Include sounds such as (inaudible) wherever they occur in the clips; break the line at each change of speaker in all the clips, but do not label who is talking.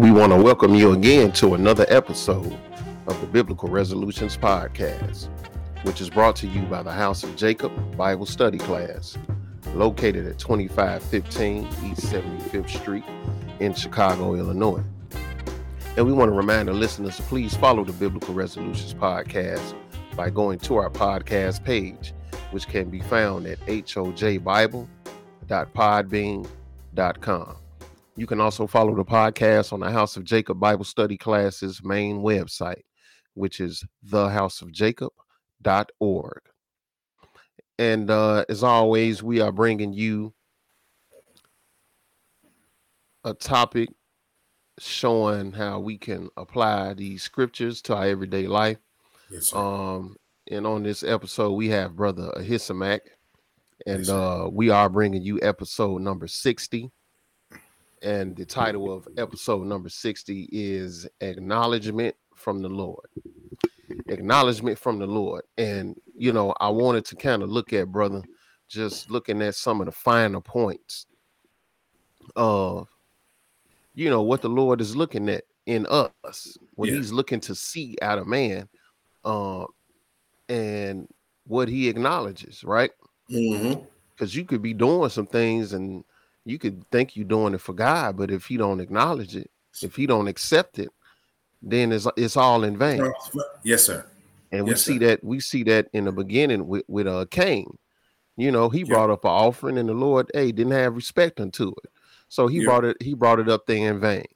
We want to welcome you again to another episode of the Biblical Resolutions Podcast, which is brought to you by the House of Jacob Bible Study Class, located at 2515 East 75th Street in Chicago, Illinois. And we want to remind the listeners to please follow the Biblical Resolutions Podcast by going to our podcast page, which can be found at hojbible.podbean.com. You can also follow the podcast on the House of Jacob Bible Study Classes main website, which is thehouseofjacob.org. And uh, as always, we are bringing you a topic showing how we can apply these scriptures to our everyday life.
Yes,
Um, and on this episode, we have Brother Ahisamak, and
Yes,
uh, we are bringing you episode number 60. And the title of episode number 60 is Acknowledgement from the Lord. Acknowledgement from the Lord. And, you know, I wanted to kind of look at, brother, just looking at some of the finer points of, you know, what the Lord is looking at in us when
Yeah.
he's looking to see out of man uh, and what he acknowledges, right?
Mm-hmm.
Because you could be doing some things and you could think you're doing it for God, but if he don't acknowledge it, if he don't accept it, then it's it's all in vain.
Yes, sir.
And we see
sir.
that we see that in the beginning with with uh Cain. You know, he
Yeah.
brought up an offering, and the Lord, hey, didn't have respect unto it. So he
Yeah.
brought it, he brought it up there in vain.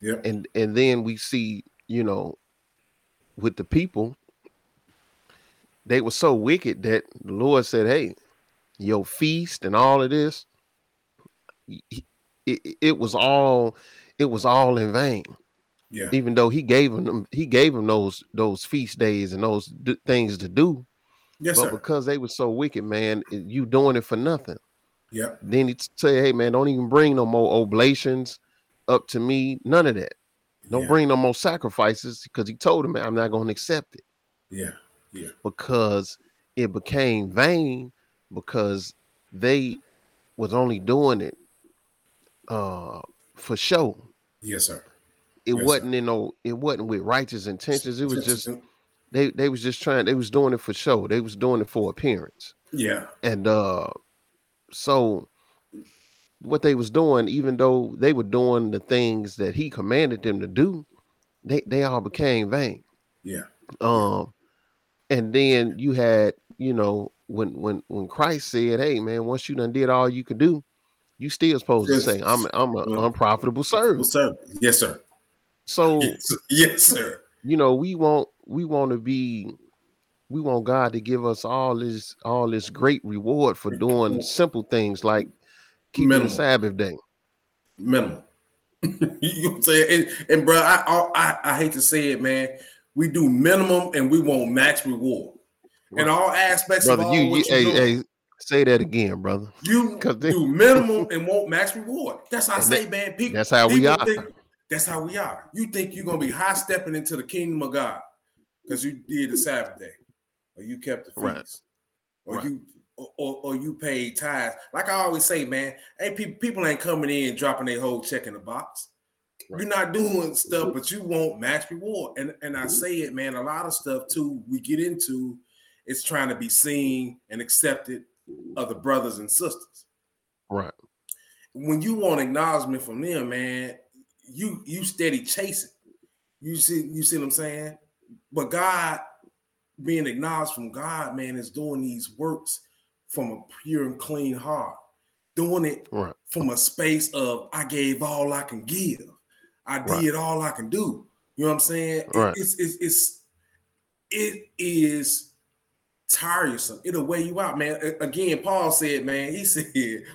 Yep.
And and then we see, you know, with the people, they were so wicked that the Lord said, Hey, your feast and all of this, it, it, was all it was all in vain
Yeah.
even though he gave them he gave them those those feast days and those d- things to do
Yes,
but
sir.
because they were so wicked man you doing it for nothing
Yeah.
then he say hey man don't even bring no more oblations up to me none of that don't
Yeah.
bring no more sacrifices because he told him i'm not going to accept it
Yeah. Yeah.
because it became vain because they was only doing it uh for show
Yes, sir.
it
Yes,
wasn't in no it wasn't with righteous intentions. It was just they they was just trying they was doing it for show they was doing it for appearance.
Yeah.
and uh so what they was doing even though they were doing the things that he commanded them to do they they all became vain.
Yeah.
um and then you had you know when when when christ said hey man once you done did all you could do you still supposed to
Yes.
say i'm i'm an
uh-huh.
unprofitable
Well,
servant
sir. Yes, sir.
so
Yes, yes sir.
you know we want we want to be we want god to give us all this all this great reward for doing simple things like keeping
Minimum.
the sabbath day
Minimum. (laughs) you know what I'm saying? And, and bro, I, I I hate to say it, man. We do minimum and we want max reward. In all aspects
brother
of all
you, you hey, hey say that again brother
You (laughs)
they-
do minimum and want max reward. That's how I say, man. People,
that's how we
people
are.
think- that's how we are. You think you're gonna be high stepping into the kingdom of God because you did the Sabbath day, or you kept the feast,
Right.
or
Right.
you or, or, or you paid tithes. Like I always say, man, hey, people, people ain't coming in dropping their whole check in the box.
Right.
You're not doing stuff, but you want max reward. And and I say it, man. A lot of stuff too we get into it's trying to be seen and accepted of the brothers and sisters.
right
When you want acknowledgement from them, man, you you steady chasing. You see, you see what I'm saying? But God being acknowledged from God, man, is doing these works from a pure and clean heart, doing it
right
from a space of I gave all I can give. I
Right.
did all I can do. You know what I'm saying?
Right.
It's, it's it's it is tiresome. It'll wear you out, man. Again, Paul said, man, he (laughs) said,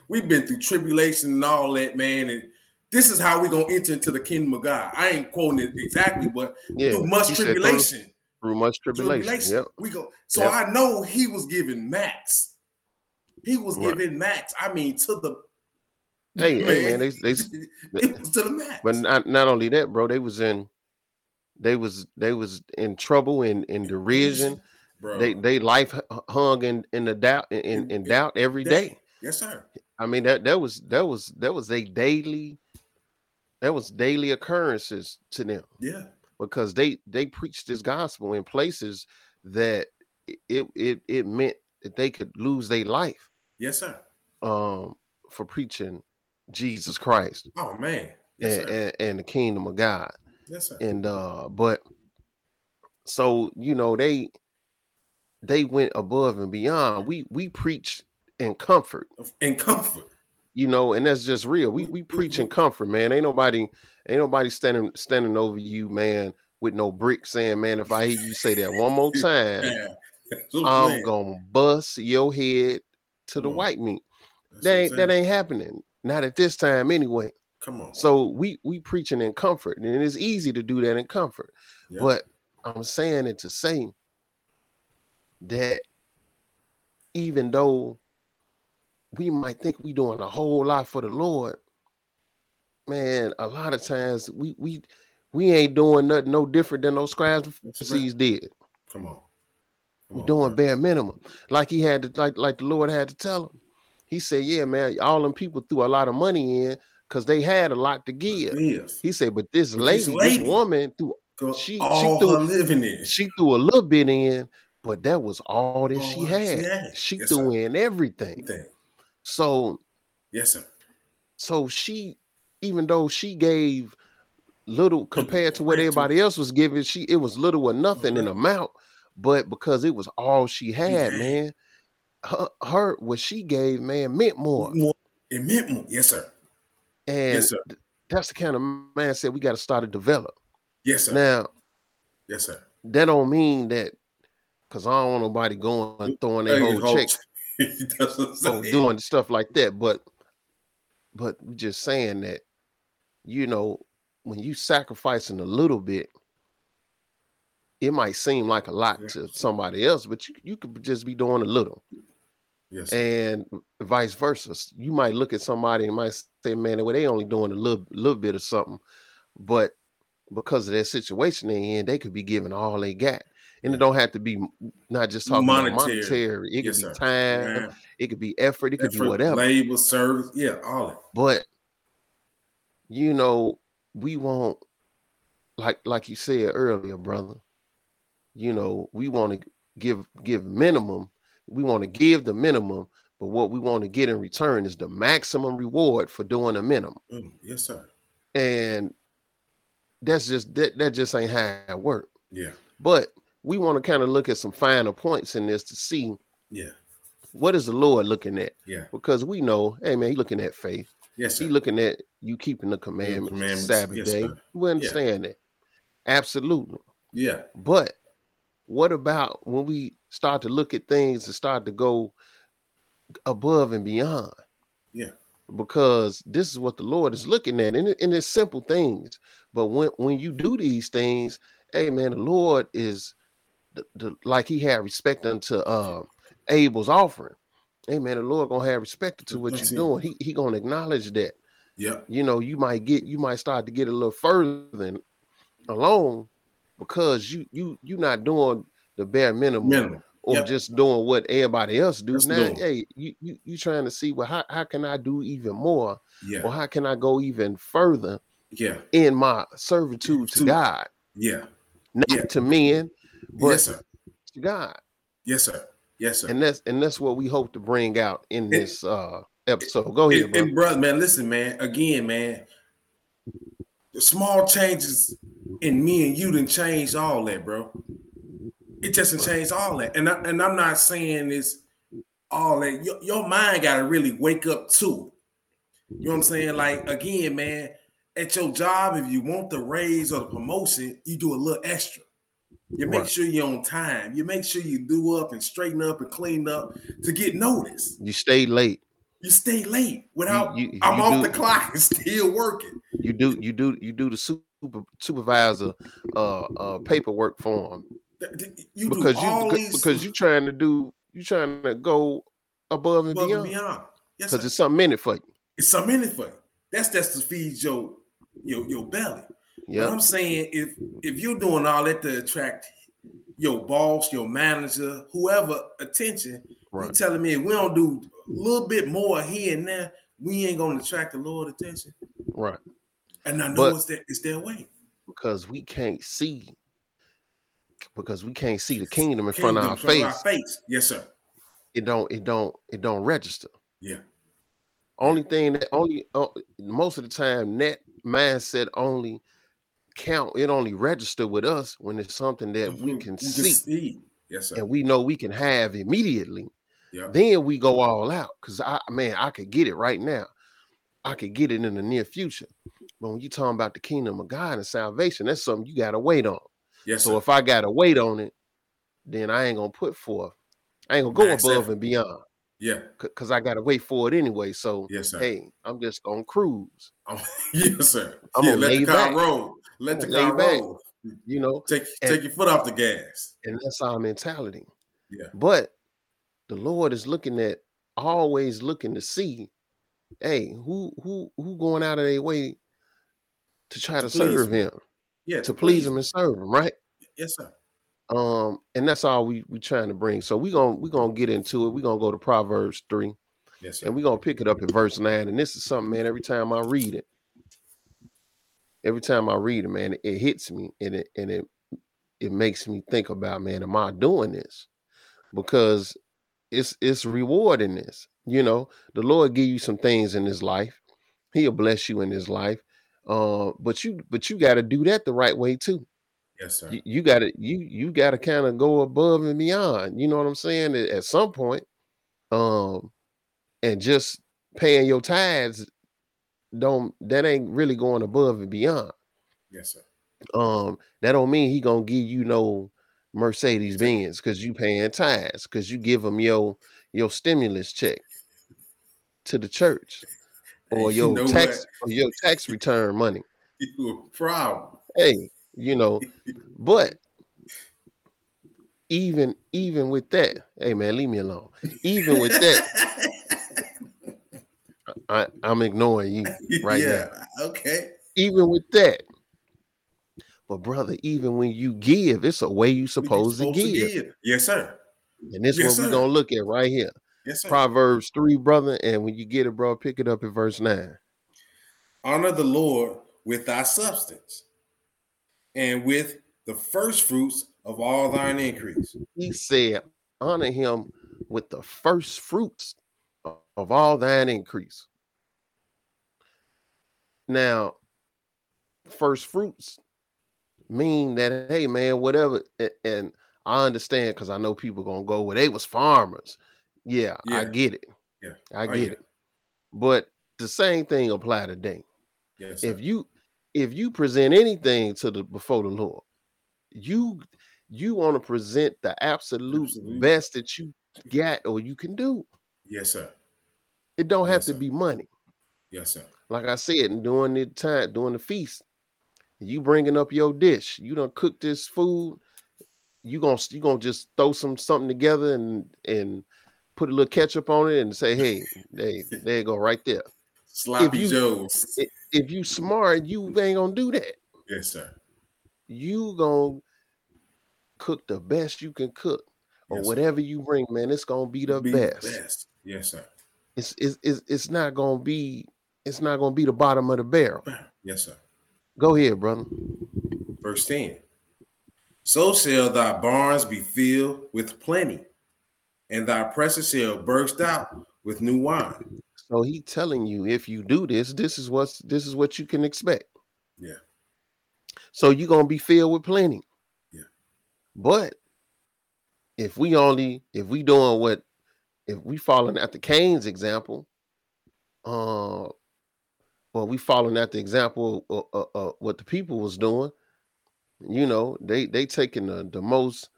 we've been through tribulation and all that, man. And this is how we're gonna enter into the kingdom of God. I ain't quoting it exactly, but
yeah
through much
he said through-
tribulation.
through much tribulation,
Tribulation.
yep
We go. So
Yep.
I know he was giving max. He was
Right.
giving max. I mean, to the
hey hey man they, they (laughs)
it was to the max.
But not, not only that, bro, they was in they was they was in trouble and in derision.
Bro.
They they life hung in in the doubt in, in, in doubt every day.
Yes, sir.
I mean that that was that was that was a daily that was daily occurrences to them.
Yeah.
Because they they preached this gospel in places that it it it meant that they could lose their life.
Yes, sir.
Um, for preaching Jesus Christ.
Oh man.
Yes, and, and, and the kingdom of God.
Yes, sir.
And uh, but so you know they they went above and beyond. We we preach in comfort.
In comfort.
You know, and that's just real. We we mm-hmm. preach in comfort, man. Ain't nobody ain't nobody standing standing over you, man, with no brick saying, man, if I hear you say that one more (laughs) time, I'm gonna bust your head to the white meat. that ain't that ain't happening. Not at this time anyway.
Come on.
So we we preaching in comfort, and it's easy to do that in comfort. Yeah. But I'm saying it to say that even though we might think we're doing a whole lot for the Lord, man, a lot of times we we we ain't doing nothing no different than those scribes and did.
Come on.
Come We're doing man. bare minimum. Like he had to like like the Lord had to tell him. He said, Yeah, man, all them people threw a lot of money in because they had a lot to give. Yes. He said, but this lady, this, lady, this woman threw she, she threw,
living in.
She threw a little bit in, but that was all that she had. She, had. she yes, threw sir. in everything. everything. So,
yes, sir.
So she, even though she gave little compared to what everybody else was giving, she it was little or nothing in amount, but because it was all she had, yeah. man, her, her what she gave, man, meant more.
It meant more, yes, sir.
And yes, sir. that's the kind of mindset we got to start to develop.
Yes, sir.
Now,
yes, sir.
That don't mean that because I don't want nobody going and throwing their whole check, (laughs) doing stuff like that. But, but just saying that, you know, when you sacrificing a little bit, it might seem like a lot yes. to somebody else, but you, you could just be doing a little.
Yes.
And vice versa. You might look at somebody and might say, man, well, they only doing a little little bit of something. But because of that situation they in, they could be giving all they got. And it don't have to be not just talking monetary. about monetary. It yes, could be sir. time, yeah. it could be effort, it could effort, be whatever.
Labor, service, yeah, all it.
But you know, we want like like you said earlier, brother. You know, we want to give give minimum. We want to give the minimum, but what we want to get in return is the maximum reward for doing a minimum.
Mm, yes, sir.
And that's just that, that just ain't how it work.
Yeah.
But we want to kind of look at some finer points in this to see
yeah
what is the Lord looking at?
Yeah.
Because we know, hey man, he looking at faith.
Yes,
sir. he looking at you keeping the commandments, commandments. Sabbath yes, day. Sir. We understand yeah. that. Absolutely.
Yeah.
But what about when we start to look at things and start to go above and beyond?
Yeah.
Because this is what the Lord is looking at, and, it, and it's simple things. But when when you do these things, hey man, the Lord is the, the like He had respect unto uh, Abel's offering. Hey man, the Lord gonna have respect to what you're doing. He he gonna acknowledge that.
Yeah.
You know, you might get you might start to get a little further than alone because you you you're not doing the bare minimum, minimum. or yep. just doing what everybody else do. That's now, doing. hey, you, you you trying to see well how, how can I do even more?
Yeah.
Or how can I go even further
yeah
in my servitude to, to God.
Yeah.
Not
yeah.
to men, but
yes, sir.
God.
Yes, sir. Yes, sir.
And that's and that's what we hope to bring out in this uh episode. Go ahead,
bro. And brother, man, listen, man. Again, man, the small changes in me and you didn't change all that, bro. It doesn't change all that. And I, and I'm not saying this all that. Your, your mind got to really wake up to it. You know what I'm saying? Like again, man, at your job, if you want the raise or the promotion, you do a little extra. You make right. sure you're on time. You make sure you do up and straighten up and clean up to get noticed.
You stay late.
You stay late without you, you, I'm you off do, the clock and (laughs) still working.
You do you do you do the super supervisor uh uh paperwork for them.
You
because
you
because, because you trying to do you're trying to go above and above beyond.
beyond. Yes,
because it's something in it for you.
It's something in it for you. That's that's to feed your your your belly. Yeah. I'm saying if if you're doing all that to attract your boss, your manager, whoever attention, right. you telling me if we don't do a little bit more here and there, we ain't gonna attract the Lord attention.
Right.
And I know
But-
it's their it's their way.
because we can't see because we can't see the kingdom in front of
Kingdom
our
front
face.
face. Yes, sir.
It don't it don't it don't register.
Yeah.
Only thing that only uh, most of the time that mindset only count it only register with us when it's something that we
Mhm.
can see
Yes, sir.
and we know we can have immediately.
Yeah.
Then we go all out because I man I could get it right now. I could get it in the near future. But when you're talking about the kingdom of God and salvation, that's something you gotta wait on.
Yes,
So
sir.
if I gotta wait on it, then I ain't gonna put forth. I ain't gonna go
Max
above
effort.
and beyond
yeah.
because I gotta wait for it anyway. So
Yes, sir.
hey, I'm just gonna cruise.
I'm- oh, (laughs) yes, sir.
I'm
yeah,
gonna
let
lay
the car
back.
roll. Let the car
back.
roll.
You know,
Take
And-
take your foot off the gas.
and that's our mentality.
Yeah.
But the Lord is looking at always looking to see, hey, who who who going out of their way to try to,
To
serve
him.
him,
Yeah.
to please him and serve him, right?
Yes, sir.
Um, and that's all we we trying to bring. So we gonna we gonna get into it. we gonna go to Proverbs three.
Yes, sir.
and we're gonna pick it up in verse nine. And this is something, man. Every time I read it, every time I read it, man, it, it hits me and it and it it makes me think about, man, am I doing this? Because it's it's rewarding this. You know, the Lord give you some things in His life. He'll bless you in His life. Uh, but you but you got to do that the right way too.
Yes, sir.
You, you got to you you got to kind of go above and beyond. You know what I'm saying? At, at some point, um, and just paying your tithes don't that ain't really going above and beyond.
Yes, sir.
Um, that don't mean he gonna give you no Mercedes Benz because you paying tithes because you give him your your stimulus check to the church or
You
your
know
tax or your tax return money. (laughs)
You a problem.
Hey, you know, but even even with that, hey man, leave me alone. Even with that, (laughs) I, I'm ignoring you right
yeah. Okay.
even with that. But brother, even when you give, it's a way you supposed, to, give.
Yes, sir.
And this
Yes,
what we're gonna look at right here.
Yes, sir.
Proverbs 3, brother. And when you get it, bro, pick it up at verse 9.
Honor the Lord with thy substance and with the first fruits of all thine increase.
He said, honor him with the first fruits of- all thine increase. Now, first fruits mean that, hey man, whatever, and I understand because I know people gonna go, well, they was farmers. Yeah, I get it.
Yeah.
I
Oh,
get
yeah.
it. But the same thing apply today.
Yes, sir.
if you if you present anything to the before the Lord, you you want to present the absolute
Absolute.
best that you got or you can do.
yes, sir.
It don't have
Yes,
to
sir.
be money.
Yes, sir.
Like I said, during the time during the feast, you bringing up your dish. You don't cook this food. You gonna you gonna just throw some something together and and put a little ketchup on it and say, hey, hey, there you go, right there.
Sloppy
you-
Joes.
If you smart, you ain't gonna do that.
yes, sir.
you gonna cook the best you can cook or
Yes, sir.
whatever you bring man it's gonna be the
Be
best
Yes, sir.
It's, it's it's it's not gonna be it's not gonna be the bottom of the barrel (clears throat)
Yes, sir.
go ahead brother
Verse 10. So shall thy barns be filled with plenty, and thy presses shall burst out with new wine.
So he telling you if you do this this is what's this is what you can expect
Yeah.
so you're gonna be filled with plenty
Yeah.
but if we only if we doing what if we following at the Cain's example, uh, well, we following at the example of, of, of what the people was doing. You know, they they taking the the most,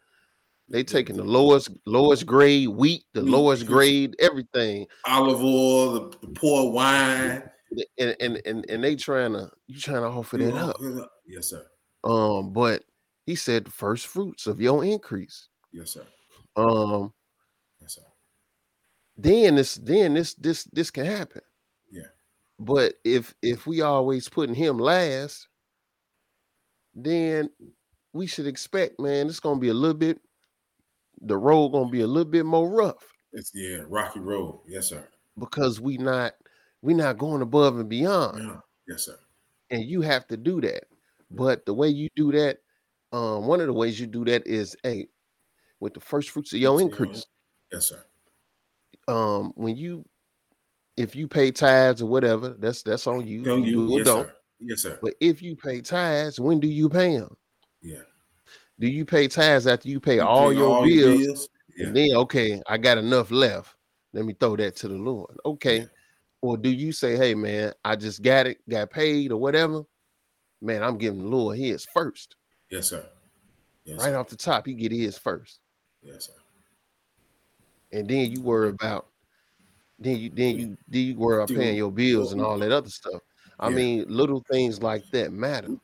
they taking the lowest lowest grade wheat, the lowest grade everything,
Olive oil, the, the poor wine.
and and and, and they trying to you trying to offer that up.
Yes, sir.
Um, but he said the first fruits of your increase.
Yes, sir.
Um,
Yes, sir.
then this then this this this can happen.
Yeah.
But if if we always putting him last, then we should expect, man, it's gonna be a little bit the road gonna be a little bit more rough
It's yeah, rocky road. Yes, sir.
because we not we not going above and beyond.
Yeah. Yes, sir.
and you have to do that. But the way you do that, um, one of the ways you do that is a with the first fruits of your increase.
Yes, sir.
Um, when you if you pay tithes or whatever, that's that's on you.
Don't you?
do or
Yes,
don't.
sir. Yes, sir.
But if you pay tithes, when do you pay them?
Yeah.
Do you pay tithes after you pay
You
all
pay
your bills?
Yeah.
And then okay, I got enough left. Let me throw that to the Lord. Okay.
Yeah.
Or do you say, hey man, I just got it, got paid or whatever? Man, I'm giving the Lord his first.
Yes, sir. Yes,
right
sir.
off the top, he get his first.
Yes, sir.
And then you worry about then you then you then you worry about
Dude,
paying your bills and all that other stuff. I
Yeah.
mean, little things like that matter.
Mm,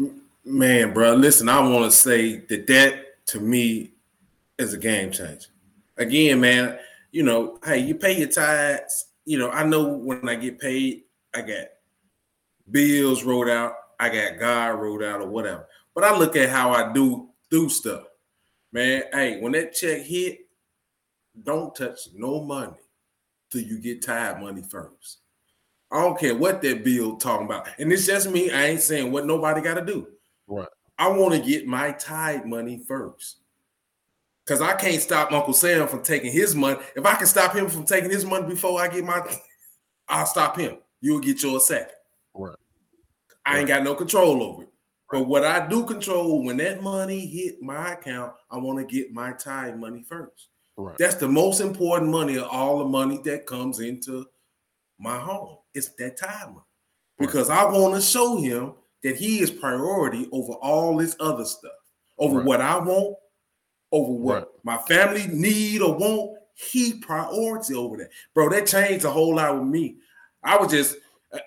mm, Man, bro, listen, I want to say that that to me is a game changer. Again, man, you know, hey, you pay your tithes. You know, I know when I get paid, I got bills wrote out, I got God wrote out, or whatever. But I look at how I do do stuff, man. Hey, when that check hit, don't touch no money till you get tithe money first. I don't care what that bill talking about. And it's just me. I ain't saying what nobody got to do. I want to get my tithe money first. Cause I can't stop Uncle Sam from taking his money. If I can stop him from taking his money before I get my, (laughs) I'll stop him. You'll get your second.
Right.
I ain't got no control over it. But what I do control when that money hit my account, I want to get my tithe money first.
Right.
That's the most important money of all the money that comes into my home. It's that tithe money. Because I want to show him that he is priority over all this other stuff, over
Right.
what I want, over what
Right.
my family need or want. He priority over that, bro. That changed a whole lot with me. I was just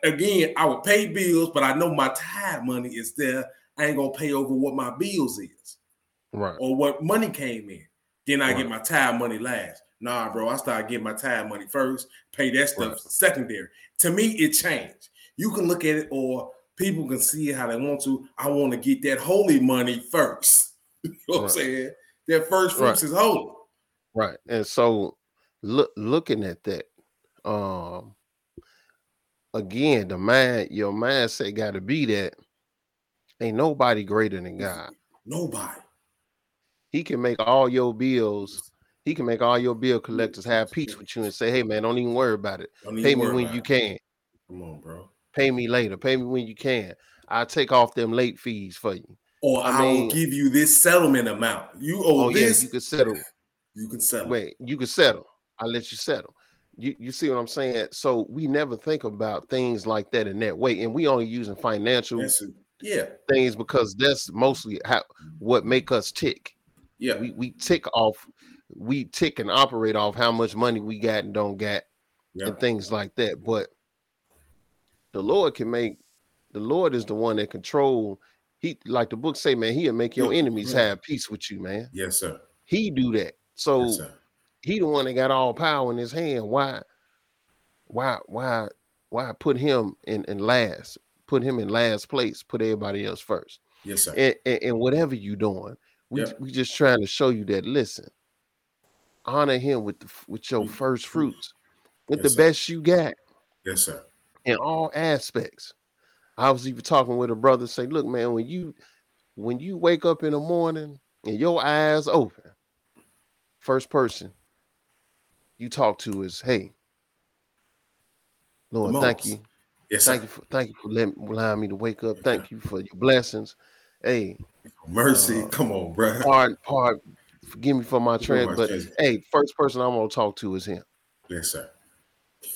again, I would pay bills, but I know my tithe money is there. I ain't gonna pay over what my bills is
Right.
or what money came in. Then I
Right.
get my tithe money last. Nah, bro, I start getting my tithe money first, pay that stuff
Right.
secondary. To me, it changed. You can look at it, or people can see it how they want to. I want to get that holy money first. (laughs) you know what I'm saying? That first fruits is holy.
Right. And so look looking at that, um again, the mind, your mindset gotta be that ain't nobody greater than God.
Nobody.
He can make all your bills, he can make all your bill collectors have peace with you and say, Hey man, don't even worry about it. Pay me when you
it.
can.
Come on, bro.
Pay me later. Pay me when you can. I'll take off them late fees for you.
Or
I
I, will give you this settlement amount. You owe
Oh, yeah,
this.
you can settle.
you can settle.
Wait, you can settle. I'll let you settle. You you see what I'm saying? So we never think about things like that in that way, and we only using financial.
Yeah,
things because that's mostly how what make us tick.
yeah.
We we tick off, we tick and operate off how much money we got and don't got,
yeah.
and things like that. But the Lord can make. The Lord is the one that control. He like the book say, man. He'll make your enemies have peace with you, man.
Yes, sir.
He do that. So
Yes,
he the one that got all power in his hand. Why, why, why, why put him in, in last? Put him in last place. Put everybody else first.
Yes, sir.
And, and, and whatever you doing, we
Yeah.
we just trying to show you that. Listen, honor him with the with your first fruits, with
Yes,
the
sir.
best you got
Yes, sir.
In all aspects. I was even talking with a brother. Say, look, man, when you when you wake up in the morning and your eyes open, first person you talk to is, "Hey, Lord, thank you,
Yes, sir.
thank you for thank you for letting allowing me to wake up. Thank you for your blessings. Hey,
Mercy.
Uh,
Come on, bro.
pardon, pardon, forgive me for my trans, but hey, first person I'm gonna talk to is him
Yes, sir.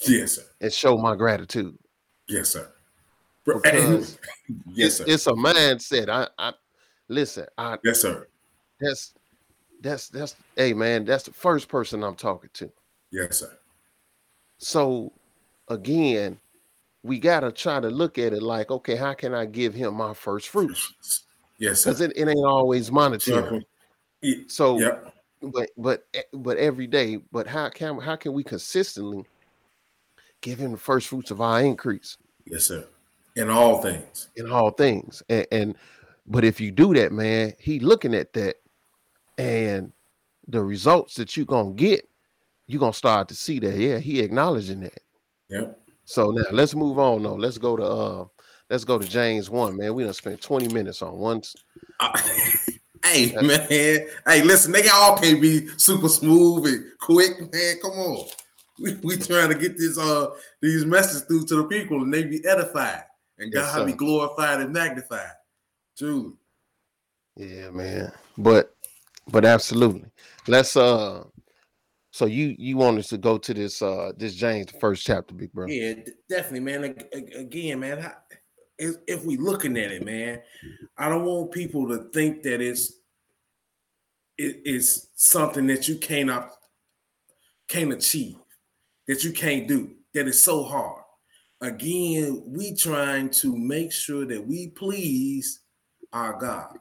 Yes, sir.
and show my gratitude.
Yes, sir. Bro,
Because (laughs)
yes, sir.
It's a mindset. I, I listen. I
Yes, sir.
that's that's that's hey man, that's the first person I'm talking to.
Yes, sir.
So again, we gotta try to look at it like, okay, how can I give him my first fruits? (laughs)
Yes.
Because it, it ain't always monetary.
Yeah.
So
Yep.
but but but every day, but how can how can we consistently give him the first fruits of our increase
Yes, sir. In all things.
in all things? And, and but if you do that, man, he looking at that and the results that you're gonna get, you're gonna start to see that. Yeah, he acknowledging that.
Yep.
So now let's move on. though. let's go to uh let's go to James one, man. We done spent 20 minutes on one.
Uh, (laughs) hey man, hey, listen, they all can't be super smooth and quick, man. Come on. We, we trying to get this uh these messages through to the people and they be edified and God sir. be glorified and magnified. Truly.
Yeah, man. But but absolutely. Let's uh so you you wanted to go to this uh this James the first chapter, big bro.
Yeah, definitely, man. Again, man, if, if we looking at it, man, I don't want people to think that it's it is something that you cannot can't achieve, that you can't do, that is so hard. Again, we trying to make sure that we please our God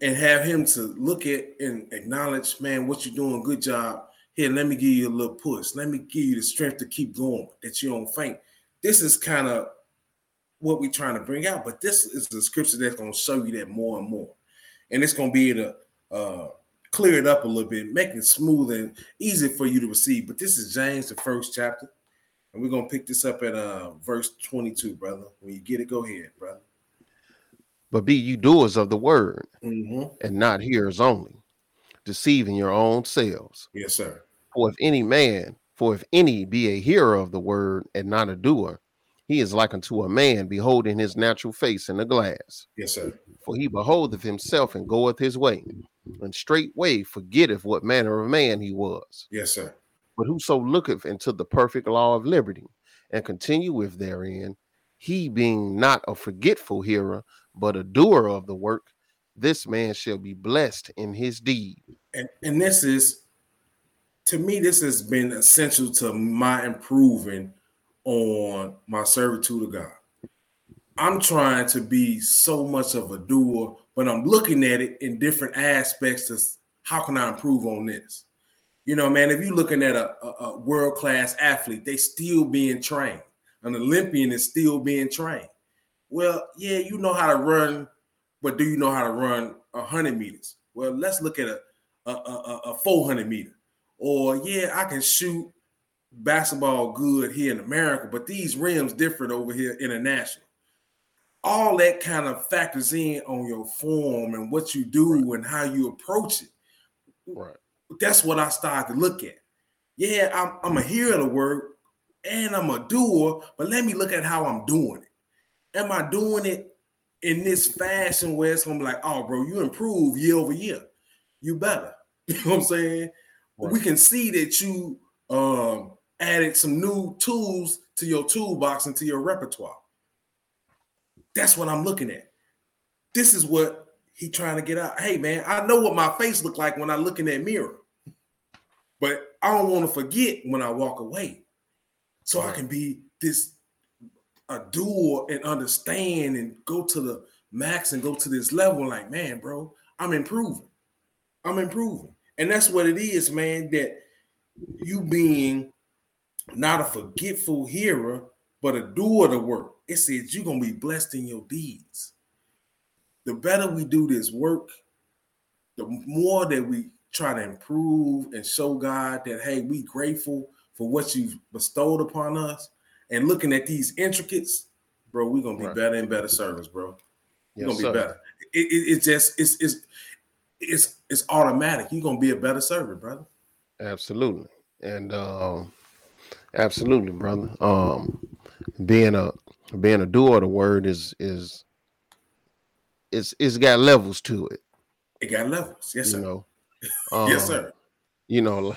and have him to look at and acknowledge, man, what you're doing, good job here, let me give you a little push. Let me give you the strength to keep going, that you don't faint. This is kind of what we're trying to bring out, but this is the scripture that's going to show you that more and more. And it's going to be to uh, clear it up a little bit, make it smooth and easy for you to receive. But this is James, the first chapter. And we're going to pick this up at uh, verse 22, brother. When you get it, go ahead, brother.
But be you doers of the word
mm-hmm.
and not hearers only deceiving your own selves.
Yes, sir.
For if any man, for if any be a hearer of the word and not a doer, he is like unto a man beholding his natural face in a glass.
Yes, sir.
For he beholdeth himself and goeth his way, and straightway forgetteth what manner of man he was.
Yes, sir.
But whoso looketh into the perfect law of liberty and continueth therein, he being not a forgetful hearer, but a doer of the work, this man shall be blessed in his deed.
And, and this is, to me, this has been essential to my improving on my servitude of God. I'm trying to be so much of a doer, but I'm looking at it in different aspects to how can I improve on this? You know, man, if you're looking at a, a, a world class athlete, they still being trained. An Olympian is still being trained. Well, yeah, you know how to run but do you know how to run 100 meters? Well, let's look at a, a, a, a 400 meter. Or, yeah, I can shoot basketball good here in America, but these rims different over here international. All that kind of factors in on your form and what you do right. and how you approach it.
Right.
That's what I started to look at. Yeah, I'm, I'm a hearer of the word and I'm a doer, but let me look at how I'm doing it. Am I doing it in this fashion where it's gonna be like, oh, bro, you improve year over year. You better. (laughs) You know what I'm saying? Right. We can see that you um, added some new tools to your toolbox and to your repertoire. That's what I'm looking at. This is what he trying to get out. Hey man, I know what my face look like when I look in that mirror, but I don't want to forget when I walk away, so I can be this a doer and understand and go to the max and go to this level, like, man, bro, I'm improving. I'm improving. And that's what it is, man, that you being not a forgetful hearer, but a doer of the work. It says you're gonna be blessed in your deeds. The better we do this work, the more that we try to improve and show God that hey, we grateful for what you've bestowed upon us and looking at these intricates, bro, we're gonna be right. better and better service, bro. We're yes, gonna be better. It, it, it's just it's it's it's it's automatic. You're gonna be a better servant, brother.
Absolutely. And um absolutely, brother. Um being a being a doer of the word is is it's it's got levels to it.
It got levels, yes, (laughs) sir.
You know,
um, yes, sir.
You know,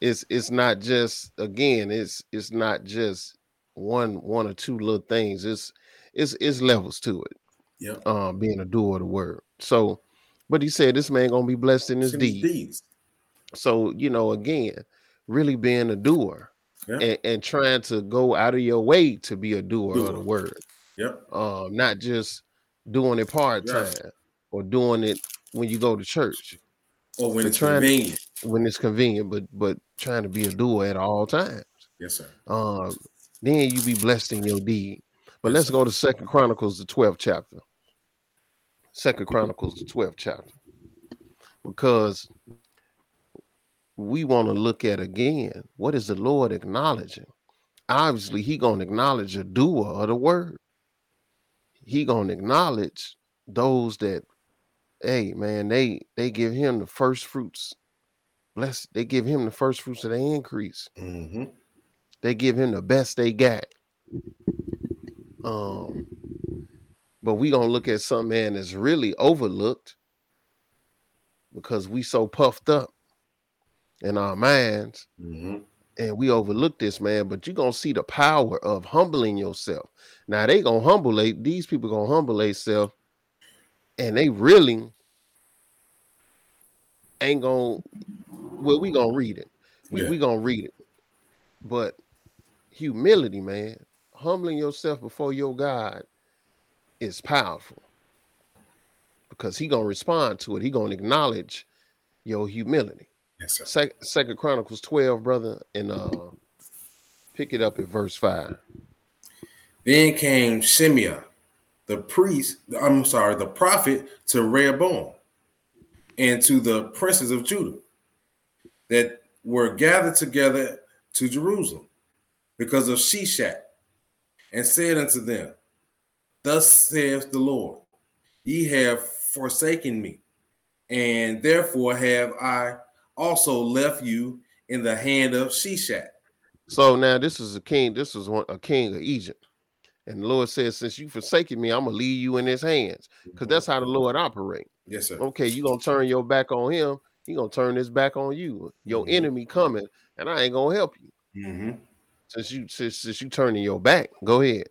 it's it's not just again, it's it's not just one one or two little things. It's it's it's levels to it.
Yeah.
Um, being a doer of the word. So, but he said this man gonna be blessed in his deeds. deeds. So you know, again, really being a doer yeah. and, and, trying to go out of your way to be a doer, doer. of the word.
Yep.
Um, not just doing it part time yes. or doing it when you go to church.
Or when but it's convenient.
To, when it's convenient, but but trying to be a doer at all times.
Yes, sir.
Um, then you be blessed in your deed. But let's go to Second Chronicles, the 12th chapter. Second Chronicles, the 12th chapter. Because we want to look at again what is the Lord acknowledging? Obviously, He gonna acknowledge a doer of the word. he gonna acknowledge those that, hey man, they they give him the first fruits. Bless, they give him the first fruits of the increase.
Mm-hmm.
They give him the best they got. Um, but we gonna look at some man that's really overlooked because we so puffed up in our minds
Mm-hmm.
and we overlook this man but you're gonna see the power of humbling yourself. Now they gonna humble they- these people gonna humble themselves and they really ain't gonna well we gonna read it. We,
Yeah.
we gonna read it. But humility man humbling yourself before your god is powerful because he gonna respond to it. He gonna acknowledge your humility
Yes, sir.
Sec- Second Chronicles 12, brother, and uh pick it up at verse 5.
Then came Shemaiah, the priest, I'm sorry, the prophet to Rehoboam and to the princes of Judah that were gathered together to Jerusalem because of Shishak, and said unto them, Thus saith the Lord, Ye have forsaken me, and therefore have I also left you in the hand of Shishak.
So now this is a king, this is one, a king of Egypt. And the Lord says, Since you forsaken me, I'm gonna leave you in his hands. Because that's how the Lord operates.
yes, sir.
Okay, you're gonna turn your back on him, he gonna turn his back on you. Your
Mhm.
enemy coming, and I ain't gonna help you.
Mhm.
Since you since, since you turning your back. Go ahead.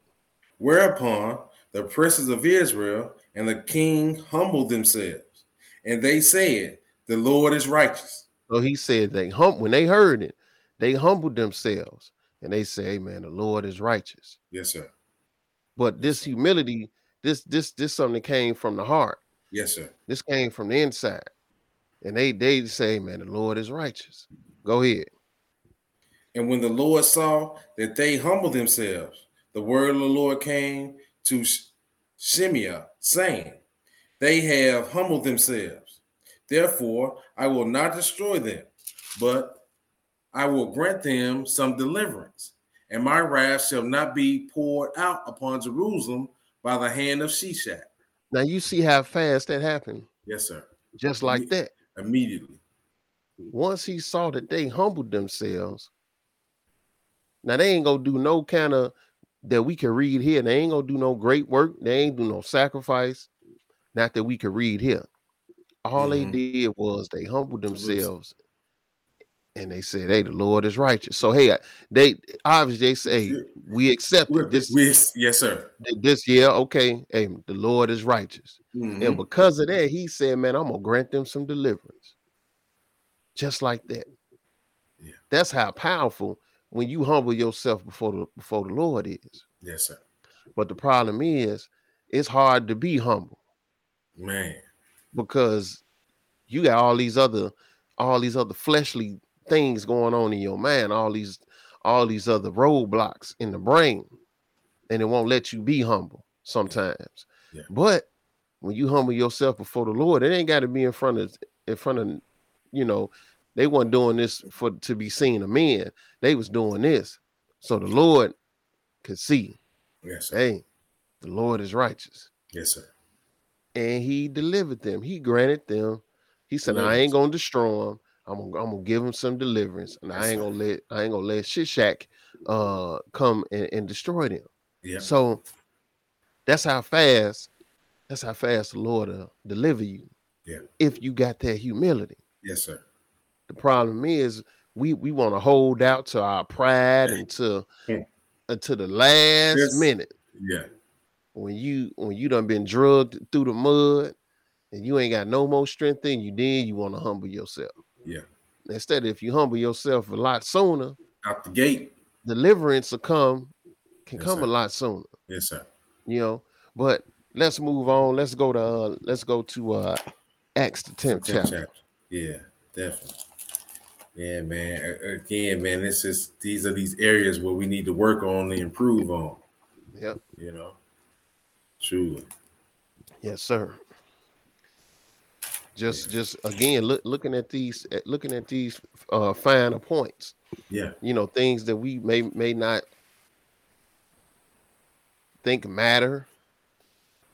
Whereupon the princes of Israel and the king humbled themselves, and they said, The Lord is righteous.
So he said they hum when they heard it, they humbled themselves and they say, Hey man, the Lord is righteous.
Yes, sir.
But this humility, this this this something came from the heart.
Yes, sir.
This came from the inside. And they they say, Man, the Lord is righteous. Go ahead.
And when the Lord saw that they humbled themselves, the word of the Lord came to Sh- Shemaiah, saying, They have humbled themselves. Therefore, I will not destroy them, but I will grant them some deliverance, and my wrath shall not be poured out upon Jerusalem by the hand of Shishak.
Now you see how fast that happened,
Yes, sir.
just like that.
Immediately.
Once he saw that they humbled themselves, now they ain't gonna do no kind of that we can read here. They ain't gonna do no great work. They ain't do no sacrifice. Not that we can read here. All
Mhm.
they did was they humbled themselves, and they said, "Hey, the Lord is righteous." So hey, they obviously they say we accept it. This
we- yes, sir.
this year, okay. Hey, the Lord is righteous.
Mhm.
And because of that, he said, Man, I'm gonna grant them some deliverance. Just like that.
Yeah.
That's how powerful when you humble yourself before the before the Lord is.
Yes, sir.
But the problem is it's hard to be humble
Man.
Because you got all these other all these other fleshly things going on in your mind, all these all these other roadblocks in the brain, and it won't let you be humble sometimes.
Yeah.
But when you humble yourself before the Lord, it ain't got to be in front of in front of you know, they weren't doing this for to be seen of men. They was doing this so the Lord could see,
Yes, sir.
hey, the Lord is righteous.
Yes, sir.
And he delivered them. He granted them. He said, I ain't gonna destroy them. I'm gonna, I'm gonna give them some deliverance, and I ain't gonna let I ain't gonna let Shishak uh come and, and destroy them.
Yeah.
So that's how fast that's how fast the Lord will deliver you.
Yeah.
If you got that humility.
Yes, sir.
The problem is we we want to hold out to our pride until
Hmm.
until the last
Yes.
minute
Yeah.
When you when you done been drugged through the mud and you ain't got no more strength in you, then you want to humble yourself.
Yeah.
Instead, if you humble yourself a lot sooner,
Out the gate.
deliverance will come can
Yes,
come
sir.
a lot sooner.
Yes, sir.
You know. But let's move on. Let's go to uh, let's go to uh Acts the tenth
Tenth
chapter.
chapter. Yeah, definitely. Yeah, man. Again, man, this is these are these areas where we need to work on and improve on.
Yep.
You know, truly.
Yes, sir. Just, just again, look, looking at these, at- looking at these uh, finer points.
Yeah.
You know, things that we may may not think matter,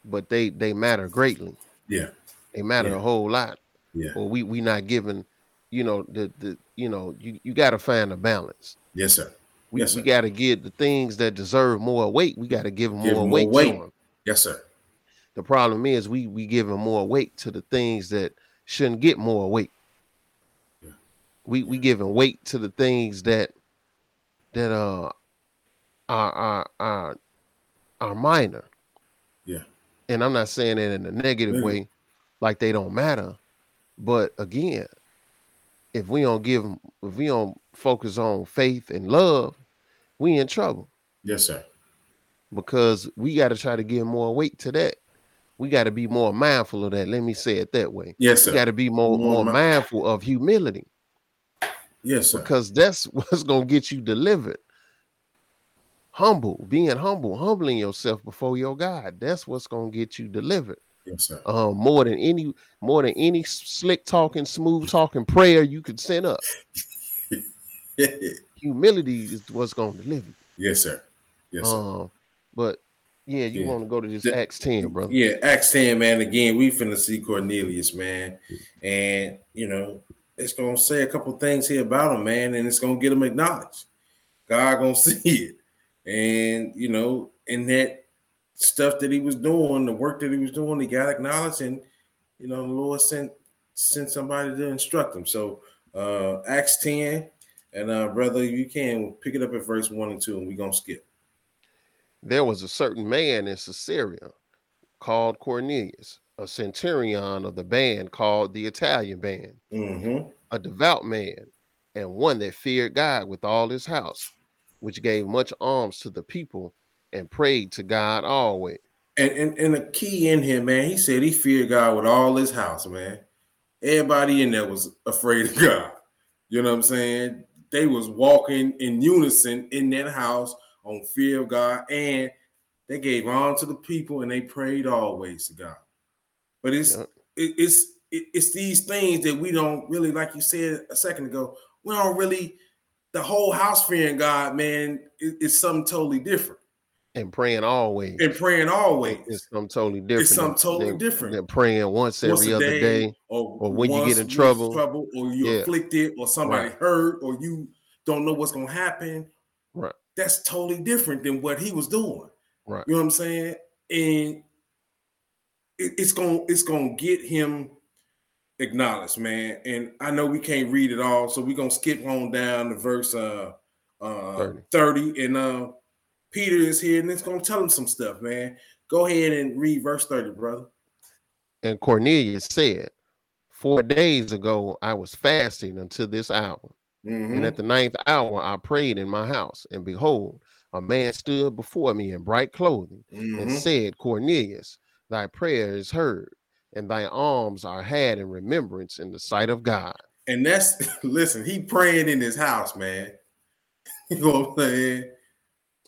but they they matter greatly.
Yeah.
They matter
Yeah.
a whole lot.
Yeah.
Or we we not giving, you know, the the you know, you, you gotta find a balance.
Yes, sir.
We,
Yes,
we got to give the things that deserve more weight. We got to give them
Give
more,
more
weight,
weight. Yes, sir.
The problem is we we giving more weight to the things that shouldn't get more weight.
Yeah.
We we giving weight to the things that that uh are are are, are minor.
Yeah.
And I'm not saying that in a negative
Negative.
way, like they don't matter. But again, if we don't give 'em- if we don't focus on faith and love, we in trouble
Yes, sir.
Because we got to try to give more weight to that. We got to be more mindful of that. Let me say it that way.
Yes,
We
sir.
got to be more
More
more mindful of humility
Yes, sir.
because that's (laughs) what's gonna get you delivered. Humble, being humble, humbling yourself before your God. That's what's gonna get you delivered.
Yes, sir.
Um, more than any, more than any slick talking, smooth talking prayer you could send up. (laughs) Humility is what's gonna deliver. you.
yes, sir. Yes, sir.
Um, but yeah, you
Yeah.
want to go to this
The-
Acts 10, bro.
Yeah, Acts 10, man. Again, we finna see Cornelius, man. And you know, it's gonna say a couple things here about him, man, and it's gonna get him acknowledged. God gonna (laughs) see it. And you know, in that stuff that he was doing, the work that he was doing, he got acknowledged, and you know, the Lord sent sent somebody to instruct him. So uh Acts 10, and uh brother, you can pick it up at verse one and two, and we're gonna skip.
There was a certain man in Caesarea called Cornelius, a centurion of the band called the Italian band.
Mm-hmm.
a devout man and one that feared God with all his house, which gave much alms to the people and prayed to God always.
And, and and the key in here, man, he said he feared God with all his house, man. Everybody in there was afraid of (laughs) God. You know what I'm saying? They was walking in unison in that house on fear of God, and they gave on to the people and they prayed always to God. But it's
Yep.
it, it's it, it's these things that we don't really, like you said a second ago, we don't really. The whole house fearing God, man, is, is something totally different.
And praying always.
And praying always.
It's something totally different.
It's
something
totally
than-
different.
Than praying once
once
every other day.
or,
or when you get in trouble.
trouble, or you're
Yeah.
afflicted, or somebody
Right.
hurt, or you don't know what's gonna happen. That's totally different than what he was doing.
Right.
You know what I'm saying? And it- it's gonna it's gonna get him acknowledged, man. And I know we can't read it all, so we're gonna skip on down to verse uh uh
30.
30. And uh Peter is here and it's gonna tell him some stuff, man. Go ahead and read verse 30, brother.
And Cornelius said, Four days ago I was fasting until this hour.
Mhm.
And at the ninth hour I prayed in my house, and behold, a man stood before me in bright clothing and
Mhm.
said, Cornelius, thy prayer is heard, and thy alms are had in remembrance in the sight of God.
And that's (laughs) listen, he praying in his house, man. (laughs) You know what I'm saying?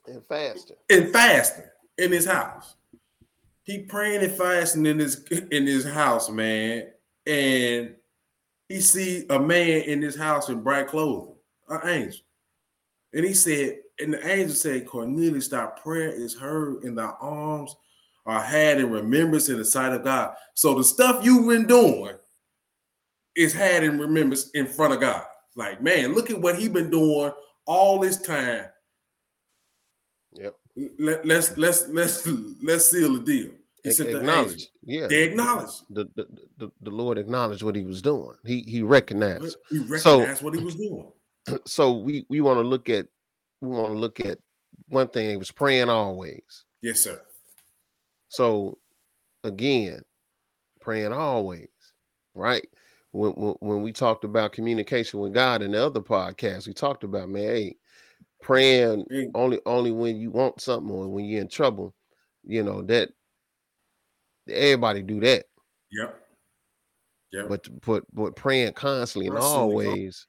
And fasting.
And fasting in his house. He praying and fasting in his in his house, man. And he see a man in his house in bright clothing, an angel. And he said, and the angel said, Cornelius, thy prayer is heard, and thy arms are had in remembrance in the sight of God. So the stuff you've been doing is had in remembrance in front of God. Like, man, look at what he been doing all this time.
Yep.
Let, let's let's let's let's seal the deal. He sent the
Acknowledge.
angel.
Yeah.
They acknowledge.
The, the, the, the Lord acknowledged what he was doing. He he recognized.
He
So-
recognized what he was doing. (clears throat)
So we we want to look at we want to look at one thing. He was praying always.
Yes, sir.
So again, praying always, right? When, when when we talked about communication with God in the other podcast, we talked about man, hey, praying only only when you want something or when you're in trouble, you know that everybody do that,
Yep. Yep.
but but but praying constantly and always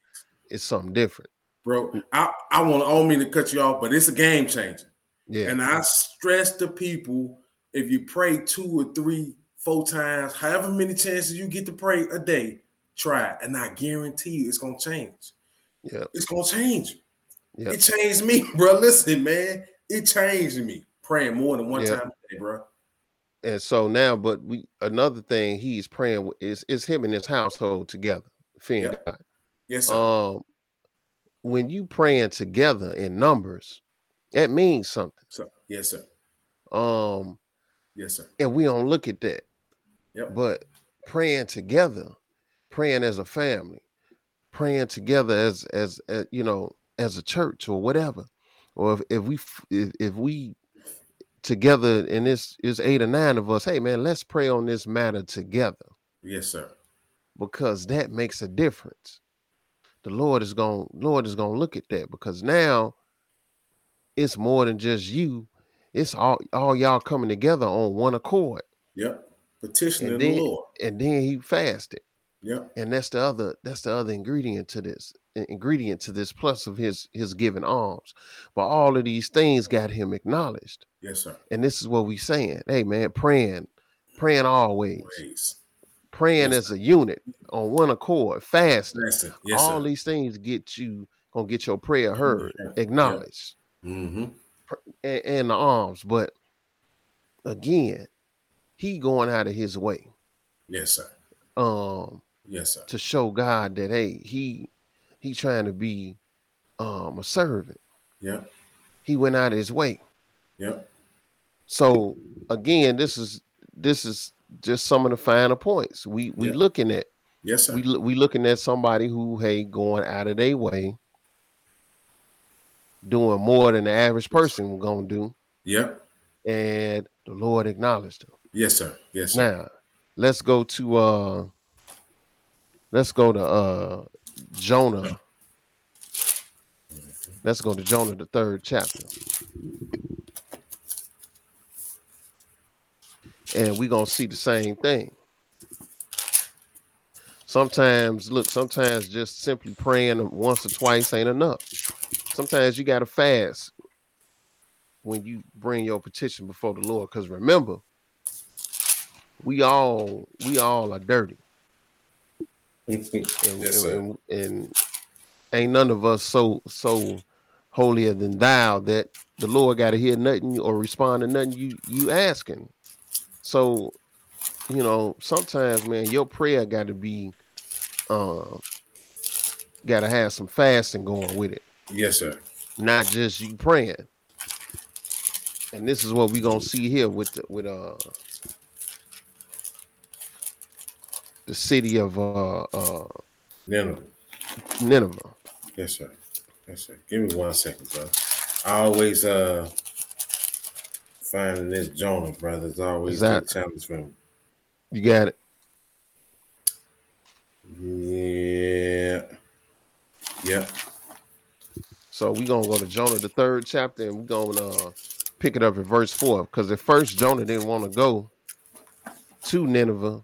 is something different.
Bro, I, I want I don't mean to cut you off, but it's a game changer.
Yeah,
And I stress to people if you pray two or three, four times, however many chances you get to pray a day, try. And I guarantee you it's gonna change.
yeah,
It's gonna change.
yeah.
It changed me, (laughs) bro. Listen, man, it changed me praying more than one
Yeah.
time a day, bro.
And so now, but we another thing he's praying is is him and his household together. Fearing
Yeah.
God.
Yes, sir.
Um, when you praying together in numbers, that means something.
so, yes, sir.
Um,
Yes, sir.
and we don't look at that.
Yep.
But praying together, praying as a family, praying together as as, as you know, as a church or whatever, or if, if we if, if we together and this is eight or nine of us, hey man, let's pray on this matter together
Yes, sir.
because that makes a difference. The Lord is going Lord is going to look at that because now it's more than just you. It's all all y'all coming together on one accord.
Yep. Petitioning
And
the Lord.
And then he fasted.
Yep.
And that's the other that's the other ingredient to this ingredient to this plus of his his giving alms. But all of these things got him acknowledged.
Yes, sir.
And this is what we saying. Hey man, praying, praying always,
Ways.
praying
Yes,
as a unit on one accord, fasting.
Listen. Yes,
all
sir.
these things get you gonna get your prayer heard, acknowledged,
Mm-hmm.
and, and the arms. But again, he going out of his way
Yes, sir.
um
Yes, sir.
to show God that hey, he he trying to be um a servant.
Yeah.
He went out of his way.
Yep.
So again, this is this is just some of the finer points. We we
Yeah.
looking at
Yes, sir.
we we looking at somebody who hey going out of their way, doing more than the average person gonna do,
Yep.
and the Lord acknowledged him.
Yes, sir. Yes, sir.
Now, let's go to uh let's go to uh Jonah. Let's go to Jonah the third chapter. And we're gonna see the same thing. Sometimes, look, sometimes just simply praying once or twice ain't enough. Sometimes you gotta fast when you bring your petition before the Lord. Because remember, we all we all are dirty and,
Yes,
and, and ain't none of us so so holier than thou that the lord got to hear nothing or respond to nothing you you asking so you know sometimes man your prayer got to be um got to have some fasting going with it
Yes, sir.
not just you praying. And this is what we're gonna see here with the, with uh the city of uh uh
Nineveh.
Nineveh.
Yes, sir. Yes, sir. Give me one second, bro. I always uh finding this Jonah, brother. It's always a challenge for me.
You got it.
Yeah. Yep.
So we're gonna go to Jonah the third chapter and we're gonna uh pick it up at verse four. Because at first Jonah didn't want to go to Nineveh,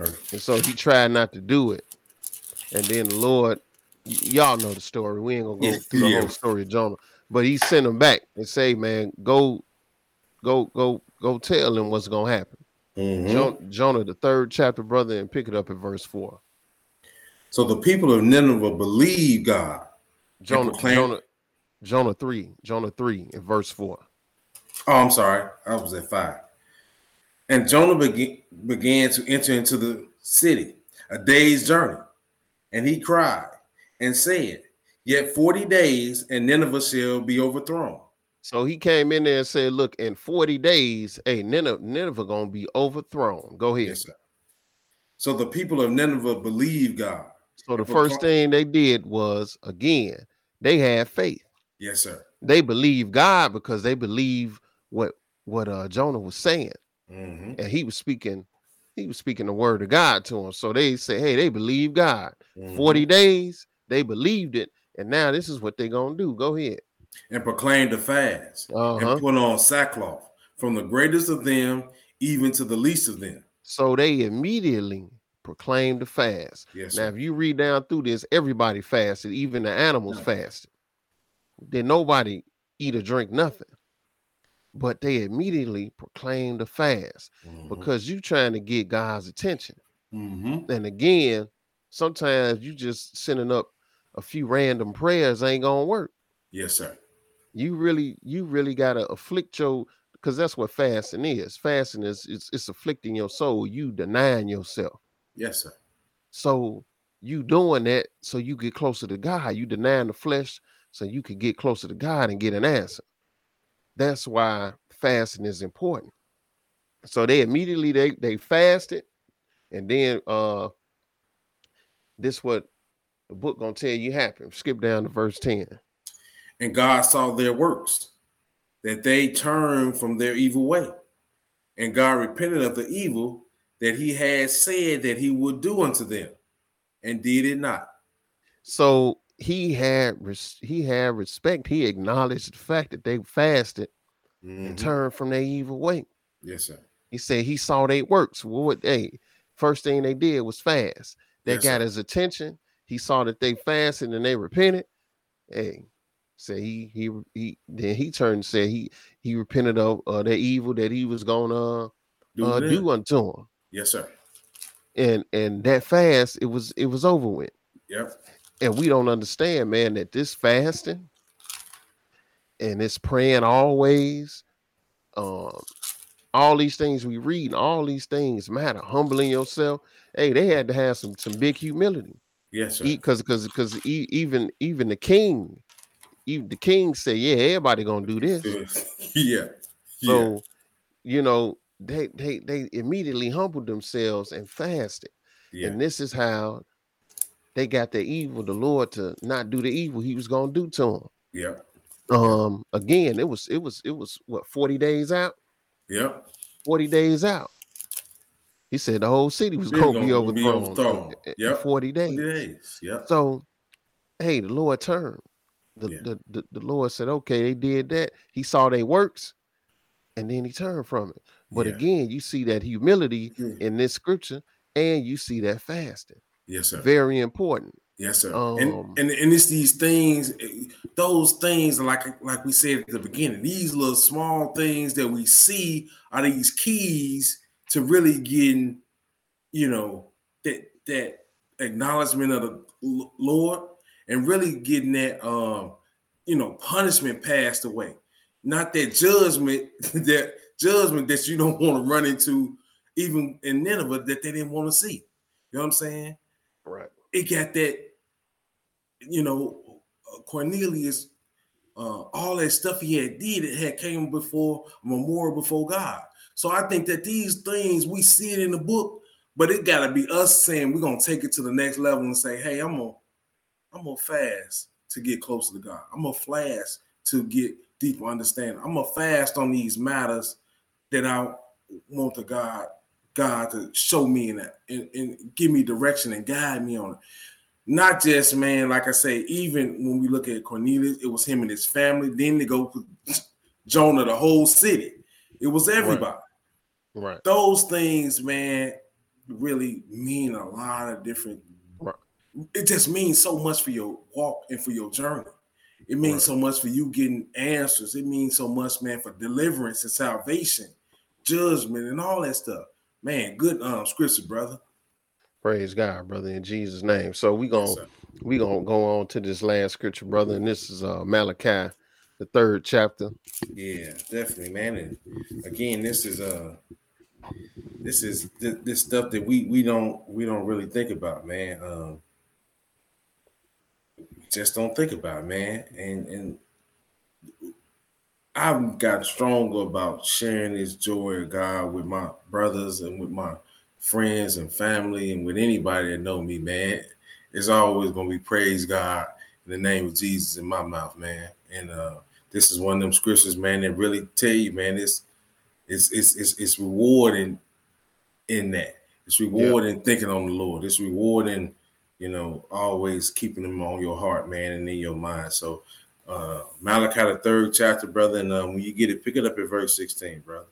Perfect.
and so he tried not to do it. And then the Lord, y- y'all know the story. We ain't gonna go
Yeah,
through the
yeah.
whole story of Jonah, but he sent him back and say, "Man, go, go, go, go, tell him what's gonna happen."
Mhm.
Jo- Jonah, the third chapter, brother, and pick it up at verse four.
So the people of Nineveh believe God.
Jonah, Jonah, Jonah three, Jonah three, and verse four.
Oh, I'm sorry. I was at five. And Jonah began, began to enter into the city, a day's journey. And he cried and said, Yet 40 days, and Nineveh shall be overthrown.
So he came in there and said, "Look, in forty days, hey, Nineveh, Nineveh gonna be overthrown." Go ahead.
Yes, sir. So the people of Nineveh believed God.
So the first thing they did was again, they had faith.
Yes, sir.
They believed God because they believe what what uh Jonah was saying,
Mhm.
and he was speaking, he was speaking the word of God to them. So they say, hey, they believe God.
Mhm.
40 days, they believed it, and now this is what they're gonna do. Go ahead.
And proclaim the fast
Uh-huh.
and put on sackcloth from the greatest of them even to the least of them.
So they immediately proclaimed the fast.
Yes,
Now,
sir.
if you read down through this, everybody fasted, even the animals
Yeah.
fasted. Then nobody eat or drink nothing. But they immediately proclaimed a fast
Mhm.
because you're trying to get God's attention.
Mhm.
And again, sometimes you just sending up a few random prayers ain't gonna work.
Yes, sir.
You really, you really gotta afflict your because that's what fasting is. Fasting is it's, it's afflicting your soul. You denying yourself.
Yes, sir.
So you doing that so you get closer to God. You denying the flesh so you can get closer to God and get an answer. That's why fasting is important. So they immediately they they fasted, and then uh this what the book gonna tell you happened. Skip down to verse 10.
And God saw their works, that they turned from their evil way. And God repented of the evil that he had said that he would do unto them, and did it not.
So he had res- he had respect. He acknowledged the fact that they fasted
Mm-hmm.
and turned from their evil way.
Yes, sir.
He said he saw their works. Well, what they first thing they did was fast. That
Yes,
got
sir.
his attention. He saw that they fasted and they repented. Hey, say he he he then he turned and said he he repented of uh, the evil that he was gonna
Do
uh, do unto him.
Yes, sir.
And and that fast it was it was over with.
Yep.
And we don't understand, man, that this fasting and this praying always, um, all these things we read, all these things matter. Humbling yourself. Hey, they had to have some some big humility.
Yes, sir.
Because because because even even the king, even the king said, Yeah, everybody gonna do this.
yeah. (laughs) Yeah.
So, you know, they they they immediately humbled themselves and fasted.
yeah.
And this is how they got the evil, the Lord to not do the evil he was gonna do to them.
Yeah.
Um, again, it was it was it was what 40 days out,
Yep.
40 days out. He said the whole city was gonna be
gonna be
overthrown,
overthrown.
in- in
Yep.
40 days.
Days. Yep.
So, hey, the Lord turned. The,
Yeah.
the, the, the Lord said, okay, they did that. He saw their works, and then he turned from it. But
Yeah.
again, you see that humility
Yeah.
in this scripture, and you see that fasting.
Yes, sir.
Very important.
Yes, sir.
Um,
and, and and it's these things, eh, those things, like like we said at the beginning, these little small things that we see are these keys to really getting, you know, that that acknowledgement of the Lord and really getting that um, you know, punishment passed away. Not that judgment, (laughs) that judgment that you don't (laughs) want to run into, even in Nineveh, that they didn't want to see. You know what I'm saying?
Right.
it got that, you know, Cornelius, uh, all that stuff he had did, it had came before memorial before God. So I think that these things we see it in the book, but it got to be us saying we're gonna take it to the next level and say, hey, I'm gonna, I'm gonna fast to get closer to God. I'm gonna fast to get deeper understanding. I'm gonna fast on these matters that I want to God God to show me and, and, and give me direction and guide me on it. Not just man, like I say, even when we look at Cornelius, it was him and his family. Then they go to (laughs) Jonah, the whole city. It was everybody.
Right.
Those things, man, really mean a lot of different.
Right.
It just means so much for your walk and for your journey. It means
Right.
so much for you getting answers. It means so much, man, for deliverance and salvation, judgment, and all that stuff. Man, good um scripture, brother.
Praise God, brother, in Jesus' name. So we gonna
Yes,
we gonna go on to this last scripture, brother, and this is uh Malachi, the third chapter.
Yeah, definitely, man. And again, this is uh this is th- this stuff that we we don't we don't really think about, man. Um just don't think about, man. And and I've got stronger about sharing this joy of God with my brothers and with my friends and family and with anybody that know me, man. It's always gonna be praise God in the name of Jesus in my mouth, man. And uh this is one of them scriptures, man, that really tell you, man, it's it's it's it's, it's rewarding in that. It's rewarding thinking on the Lord. It's rewarding, you know, always keeping them on your heart, man, and in your mind. So uh Malachi the third chapter, brother, and um, when you get it, pick it up at verse 16, brother.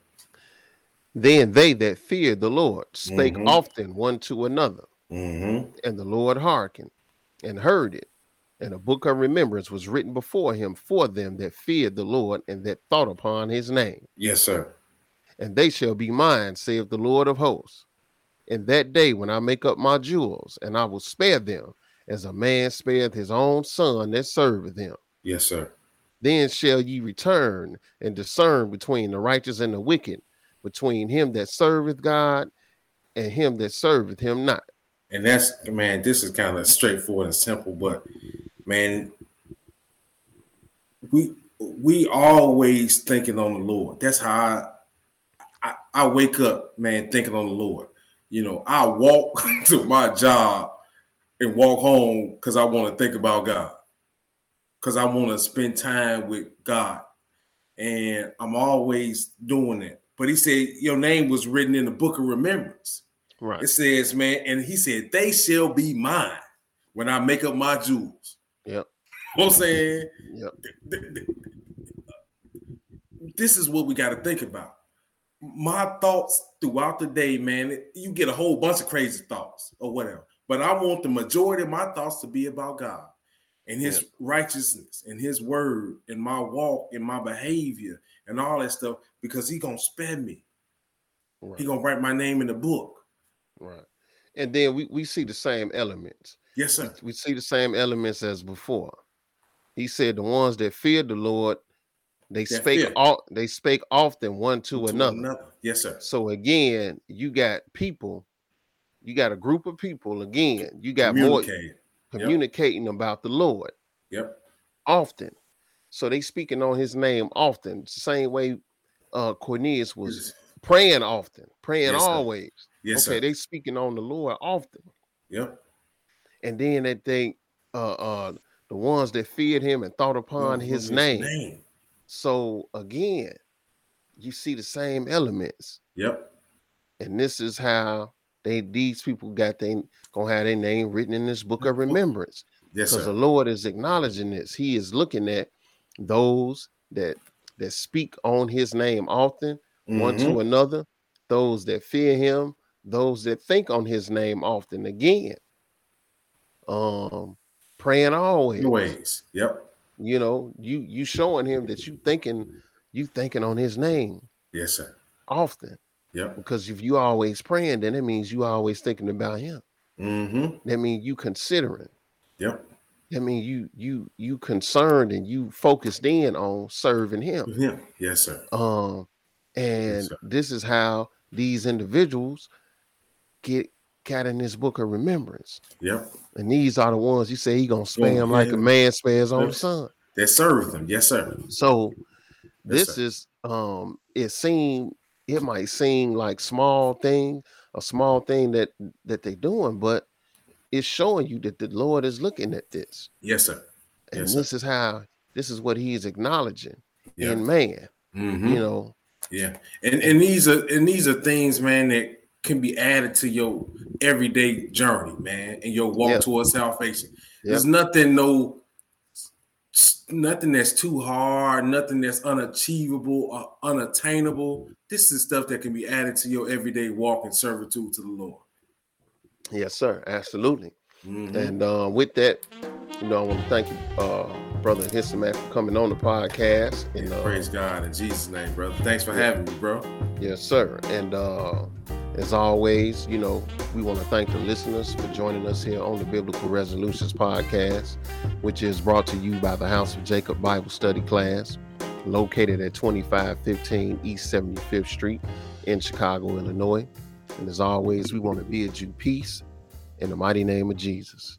Then they that feared the Lord spake
Mhm.
often one to another,
Mm-hmm.
and the Lord hearkened and heard it. And a book of remembrance was written before him for them that feared the Lord and that thought upon his name.
Yes, sir.
And they shall be mine, saith the Lord of hosts. In that day when I make up my jewels, and I will spare them, as a man spareth his own son that serveth him.
Yes, sir.
Then shall ye return and discern between the righteous and the wicked, between him that serveth God and him that serveth him not.
And that's man, this is kind of straightforward and simple, but man, we we always thinking on the Lord. That's how I, I, I wake up, man, thinking on the Lord. You know, I walk (laughs) to my job and walk home because I want to think about God, because I want to spend time with God, and I'm always doing it. But He said your name was written in the book of remembrance.
Right.
It says, man, and He said they shall be mine when I make up my jewels.
Yep. (laughs)
You know what I'm saying?
Yep.
This is what we got to think about. My thoughts throughout the day, man, you get a whole bunch of crazy thoughts or whatever. But I want the majority of my thoughts to be about God and his
Yeah.
righteousness and his word and my walk and my behavior and all that stuff because he gonna spare me.
Right.
He gonna write my name in the book.
Right. And then we, we see the same elements.
Yes, sir.
We see the same elements as before. He said the ones that feared the Lord, they
That
spake
fear.
all they spake often one to,
To
another.
Yes, sir.
So again, you got people, you got a group of people again, you got more Communicating about the Lord
Yep.
often. So they speaking on his name often. Same way uh Cornelius was praying often, praying
Yes, sir.
always.
Yes,
okay,
sir.
they speaking on the Lord often.
Yep.
And then they think uh uh the ones that feared him and thought upon his name.
name.
So again, you see the same elements.
Yep.
And this is how they these people got they gonna have their name written in this book of remembrance.
Yes,
because the Lord is acknowledging this. He is looking at those that that speak on his name often, one
Mhm.
to another, those that fear him, those that think on his name often again. Um praying always.
Always. Yep.
You know, you you showing him that you thinking you thinking on his name
Yes, sir.
often.
Yep.
Because if you always praying, then it means you always thinking about him.
Mm-hmm.
That means you considering.
Yep.
That means you you you concerned and you focused in on serving him.
Yeah. Yes, sir.
Um, and
sir.
this is how these individuals get got in this book of remembrance.
Yep.
And these are the ones you say he gonna
Oh,
him like a man spares on the
Yes.
son.
That served them. Yes, sir.
So
Yes,
this
sir.
is um it seem it might seem like small thing, a small thing that that they're doing, but it's showing you that the Lord is looking at this.
Yes, sir.
And
Yes, sir.
this is how this is what he is acknowledging
Yeah.
in man.
Mhm.
You know,
Yeah, and and these are and these are things, man, that can be added to your everyday journey, man, and your walk
Yeah.
towards salvation.
Yeah.
There's nothing, no, nothing that's too hard, nothing that's unachievable or unattainable. This is stuff that can be added to your everyday walk and servitude to the Lord.
yes, sir, absolutely.
Mhm.
And uh, with that, you know, I want to thank you, uh, brother Histoman, for coming on the podcast. And uh,
Praise God in Jesus' name, brother. Thanks for having me, bro.
Yes, sir. And uh, as always, you know, we want to thank the listeners for joining us here on the Biblical Resolutions podcast, which is brought to you by the House of Jacob Bible Study class, located at 2515 East 75th Street in Chicago, Illinois. And as always, we want to bid you peace in the mighty name of Jesus.